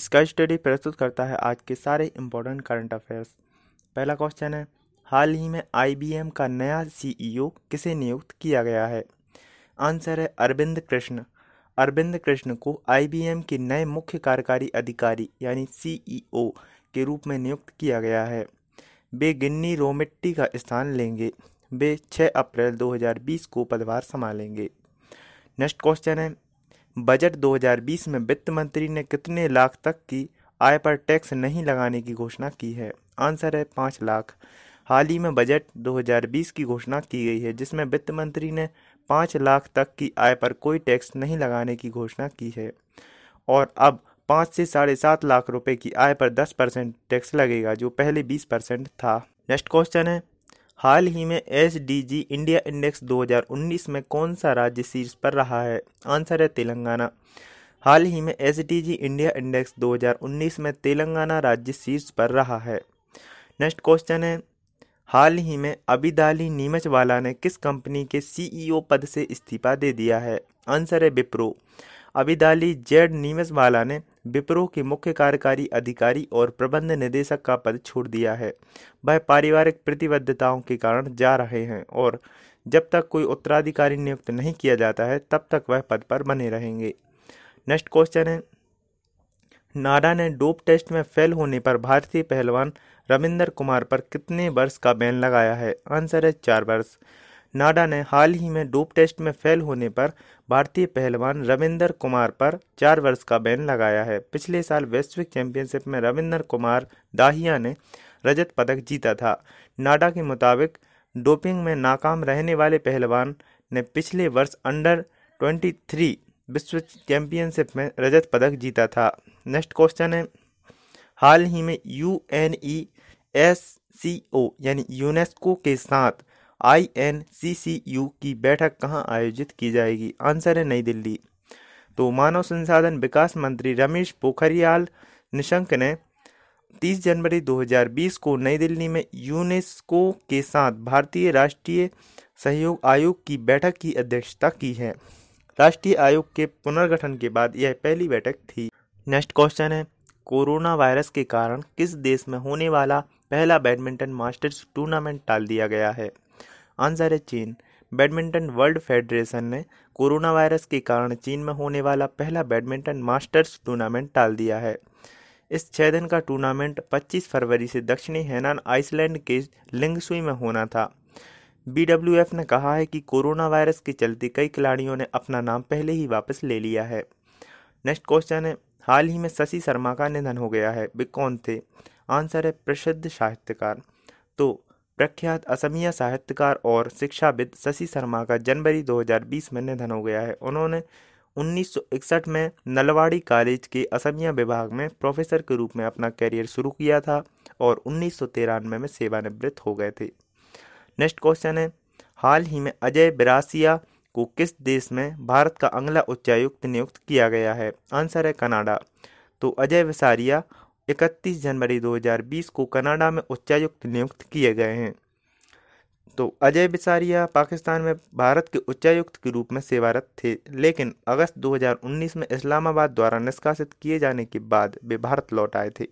Sky study प्रस्तुत करता है आज के सारे इम्पोर्टेंट करंट अफेयर्स पहला क्वेश्चन है, हाल ही में आईबीएम का नया सीईओ किसे नियुक्त किया गया है? आंसर है अरविंद कृष्ण। अरविंद कृष्ण को आईबीएम के नए मुख्य कार्यकारी अधिकारी यानी सीईओ के रूप में नियुक्त किया गया है। वे गिन्नी रोमिट्टी का स्थान लेंगे। वे 6 अप्रैल 2020 को पदभार संभालेंगे। नेक्स्ट क्वेश्चन है बजट 2020 में वित्त मंत्री ने कितने लाख तक की आय पर टैक्स नहीं लगाने की घोषणा की है? आंसर है पाँच लाख। हाल ही में बजट 2020 की घोषणा की गई है, जिसमें वित्त मंत्री ने पाँच लाख तक की आय पर कोई टैक्स नहीं लगाने की घोषणा की है। और अब पाँच से साढ़े सात लाख रुपए की आय पर दस परसेंट टैक्स लगेगा, जो पहले बीस परसेंट था। नेक्स्ट क्वेश्चन है हाल ही में एसडीजी इंडिया इंडेक्स 2019 में कौन सा राज्य शीर्ष पर रहा है? आंसर है तेलंगाना। हाल ही में एसडीजी इंडिया इंडेक्स 2019 में तेलंगाना राज्य शीर्ष पर रहा है। नेक्स्ट क्वेश्चन है, हाल ही में अबिदाली नीमच वाला ने किस कंपनी के सीईओ पद से इस्तीफा दे दिया है? आंसर है विप्रो। अबिदाली जेड नीमच वाला ने विप्रो के मुख्य कार्यकारी अधिकारी और प्रबंध निदेशक का पद छोड़ दिया है। वह पारिवारिक प्रतिबद्धताओं के कारण जा रहे हैं और जब तक कोई उत्तराधिकारी नियुक्त नहीं किया जाता है, तब तक वह पद पर बने रहेंगे। नेक्स्ट क्वेश्चन है। नाडा ने डोप टेस्ट में फेल होने पर भारतीय पहलवान रविंदर कुमार पर कितने वर्ष का बैन लगाया है? आंसर है चार वर्ष। नाडा ने हाल ही में डोप टेस्ट में फेल होने पर भारतीय पहलवान रविंदर कुमार पर चार वर्ष का बैन लगाया है। पिछले साल वैश्विक चैंपियनशिप में रविंदर कुमार दाहिया ने रजत पदक जीता था। नाडा के मुताबिक डोपिंग में नाकाम रहने वाले पहलवान ने पिछले वर्ष अंडर 23 विश्व चैंपियनशिप में रजत पदक जीता था। नेक्स्ट क्वेश्चन है, हाल ही में U N E S C O यानी यूनेस्को के साथ आईएनसीसीयू की बैठक कहाँ आयोजित की जाएगी? आंसर है नई दिल्ली। तो मानव संसाधन विकास मंत्री रमेश पोखरियाल निशंक ने 30 जनवरी 2020 को नई दिल्ली में यूनेस्को के साथ भारतीय राष्ट्रीय सहयोग आयोग की बैठक की अध्यक्षता की है। राष्ट्रीय आयोग के पुनर्गठन के बाद यह पहली बैठक थी। नेक्स्ट क्वेश्चन है, कोरोना वायरस के कारण किस देश में होने वाला पहला बैडमिंटन मास्टर्स टूर्नामेंट टाल दिया गया है? आंसर है चीन बैडमिंटन वर्ल्ड फेडरेशन ने कोरोना वायरस के कारण चीन में होने वाला पहला बैडमिंटन मास्टर्स टूर्नामेंट टाल दिया है। इस छः दिन का टूर्नामेंट 25 फरवरी से दक्षिणी हैनान आइसलैंड के लिंगसुई में होना था। बीडब्ल्यूएफ ने कहा है कि कोरोना वायरस के चलते कई खिलाड़ियों ने अपना नाम पहले ही वापस ले लिया है। नेक्स्ट क्वेश्चन है, हाल ही में शशि शर्मा का निधन हो गया है। वे कौन थे? आंसर है प्रसिद्ध साहित्यकार। तो प्रख्यात असमिया साहित्यकार और शिक्षाविद शशि शर्मा का जनवरी 2020 में निधन हो गया है। उन्होंने 1961 में नलवाड़ी कॉलेज के असमिया विभाग में प्रोफेसर के रूप में अपना करियर शुरू किया था और उन्नीस सौ तिरानवे में सेवानिवृत्त हो गए थे। नेक्स्ट क्वेश्चन है, हाल ही में अजय बिरासिया को किस देश में भारत का अगला उच्चायुक्त नियुक्त किया गया है? आंसर है कनाडा। तो अजय विसारिया 31 जनवरी 2020 को कनाडा में उच्चायुक्त नियुक्त किए गए हैं। तो अजय बिसारिया पाकिस्तान में भारत के उच्चायुक्त के रूप में सेवारत थे, लेकिन अगस्त 2019 में इस्लामाबाद द्वारा निष्कासित किए जाने के बाद वे भारत लौट आए थे।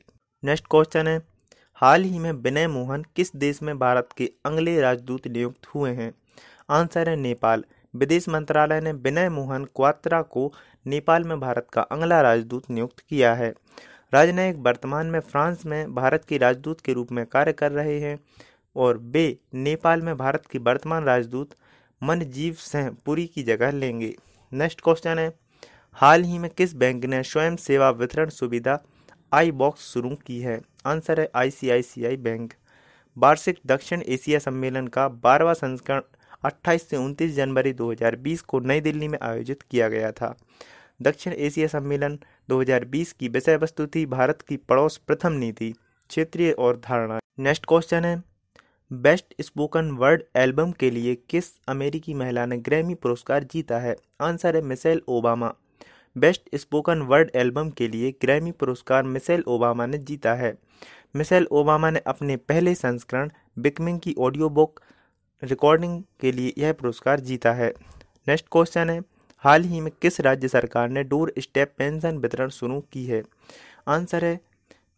नेक्स्ट क्वेश्चन है, हाल ही में विनय मोहन किस देश में भारत के अगले राजदूत नियुक्त हुए हैं? आंसर है नेपाल। विदेश मंत्रालय ने विनय मोहन क्वात्रा को नेपाल में भारत का अगला राजदूत नियुक्त किया है। राजनयिक वर्तमान में फ्रांस में भारत के राजदूत के रूप में कार्य कर रहे हैं और वे नेपाल में भारत की वर्तमान राजदूत मनजीव सिंह पुरी की जगह लेंगे। नेक्स्ट क्वेश्चन है, हाल ही में किस बैंक ने स्वयं सेवा वितरण सुविधा आई बॉक्स शुरू की है? आंसर है आईसीआईसीआई बैंक। वार्षिक दक्षिण एशिया सम्मेलन का बारहवा संस्करण 28 से 29 जनवरी 2020 को नई दिल्ली में आयोजित किया गया था। दक्षिण एशिया सम्मेलन 2020 की विषय वस्तु थी, भारत की पड़ोस प्रथम नीति, क्षेत्रीय और धारणा। नेक्स्ट क्वेश्चन है, बेस्ट स्पोकन वर्ड एल्बम के लिए किस अमेरिकी महिला ने ग्रैमी पुरस्कार जीता है? आंसर है Michelle Obama. Best spoken word album के लिए ग्रैमी पुरस्कार मिसेल ओबामा ने जीता है। मिसेल ओबामा ने अपने पहले संस्करण बिकमिंग की ऑडियो बुक रिकॉर्डिंग के लिए यह पुरस्कार जीता है। नेक्स्ट क्वेश्चन है हाल ही में किस राज्य सरकार ने डोर स्टेप पेंशन वितरण शुरू की है? आंसर है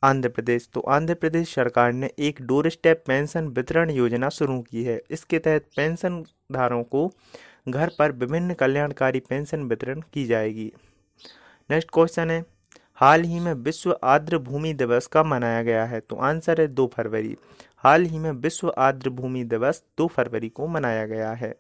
आंध्र प्रदेश। तो आंध्र प्रदेश सरकार ने एक डोर स्टेप पेंशन वितरण योजना शुरू की है। इसके तहत पेंशन धारों को घर पर विभिन्न कल्याणकारी पेंशन वितरण की जाएगी। नेक्स्ट क्वेश्चन है, हाल ही में विश्व आर्द्र भूमि दिवस कब मनाया गया है? तो आंसर है दो फरवरी। हाल ही में विश्व आर्द्र भूमि दिवस दो फरवरी को मनाया गया है।